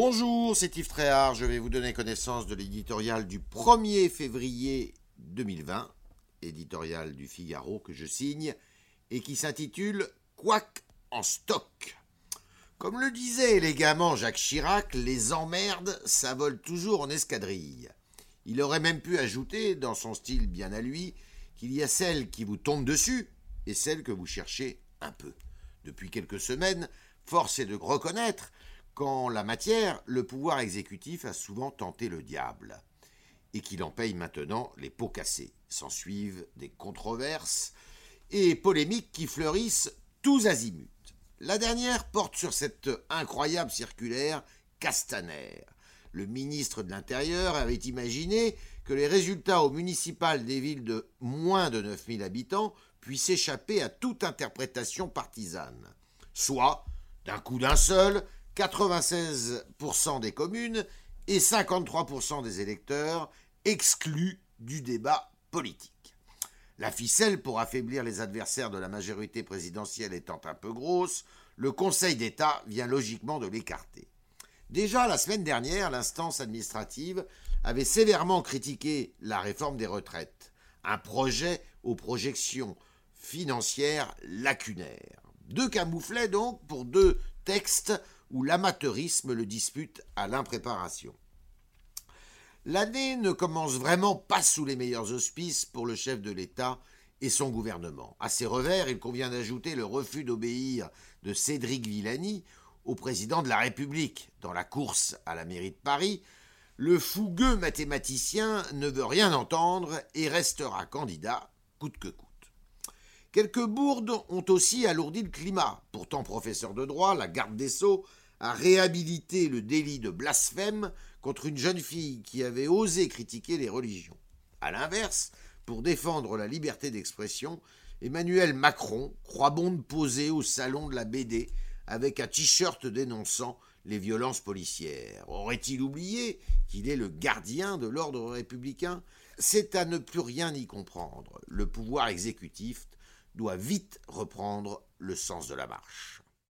Bonjour, c'est Yves Tréhard. Je vais vous donner connaissance de l'éditorial du 1er février 2020, éditorial du Figaro que je signe, et qui s'intitule Quack en stock. Comme le disait élégamment Jacques Chirac, les emmerdes, ça vole toujours en escadrille. Il aurait même pu ajouter, dans son style bien à lui, qu'il y a celles qui vous tombent dessus et celles que vous cherchez un peu. Depuis quelques semaines, force est de reconnaître qu'en la matière, le pouvoir exécutif a souvent tenté le diable, et qu'il en paye maintenant les pots cassés. S'en suivent des controverses et polémiques qui fleurissent tous azimuts. La dernière porte sur cette incroyable circulaire Castaner. Le ministre de l'Intérieur avait imaginé que les résultats au municipal des villes de moins de 9000 habitants puissent échapper à toute interprétation partisane. Soit, d'un coup d'un seul, 96% des communes et 53% des électeurs exclus du débat politique. La ficelle pour affaiblir les adversaires de la majorité présidentielle étant un peu grosse, le Conseil d'État vient logiquement de l'écarter. Déjà la semaine dernière, l'instance administrative avait sévèrement critiqué la réforme des retraites, un projet aux projections financières lacunaires. Deux camouflets donc pour deux textes où l'amateurisme le dispute à l'impréparation. L'année ne commence vraiment pas sous les meilleurs auspices pour le chef de l'État et son gouvernement. À ces revers, il convient d'ajouter le refus d'obéir de Cédric Villani au président de la République. Dans la course à la mairie de Paris, le fougueux mathématicien ne veut rien entendre et restera candidat coûte que coûte. Quelques bourdes ont aussi alourdi le climat. Pourtant professeur de droit, la garde des sceaux a réhabilité le délit de blasphème contre une jeune fille qui avait osé critiquer les religions. A l'inverse, pour défendre la liberté d'expression, Emmanuel Macron croit bon de poser au salon de la BD avec un t-shirt dénonçant les violences policières. Aurait-il oublié qu'il est le gardien de l'ordre républicain? C'est à ne plus rien y comprendre. Le pouvoir exécutif doit vite reprendre le sens de la marche.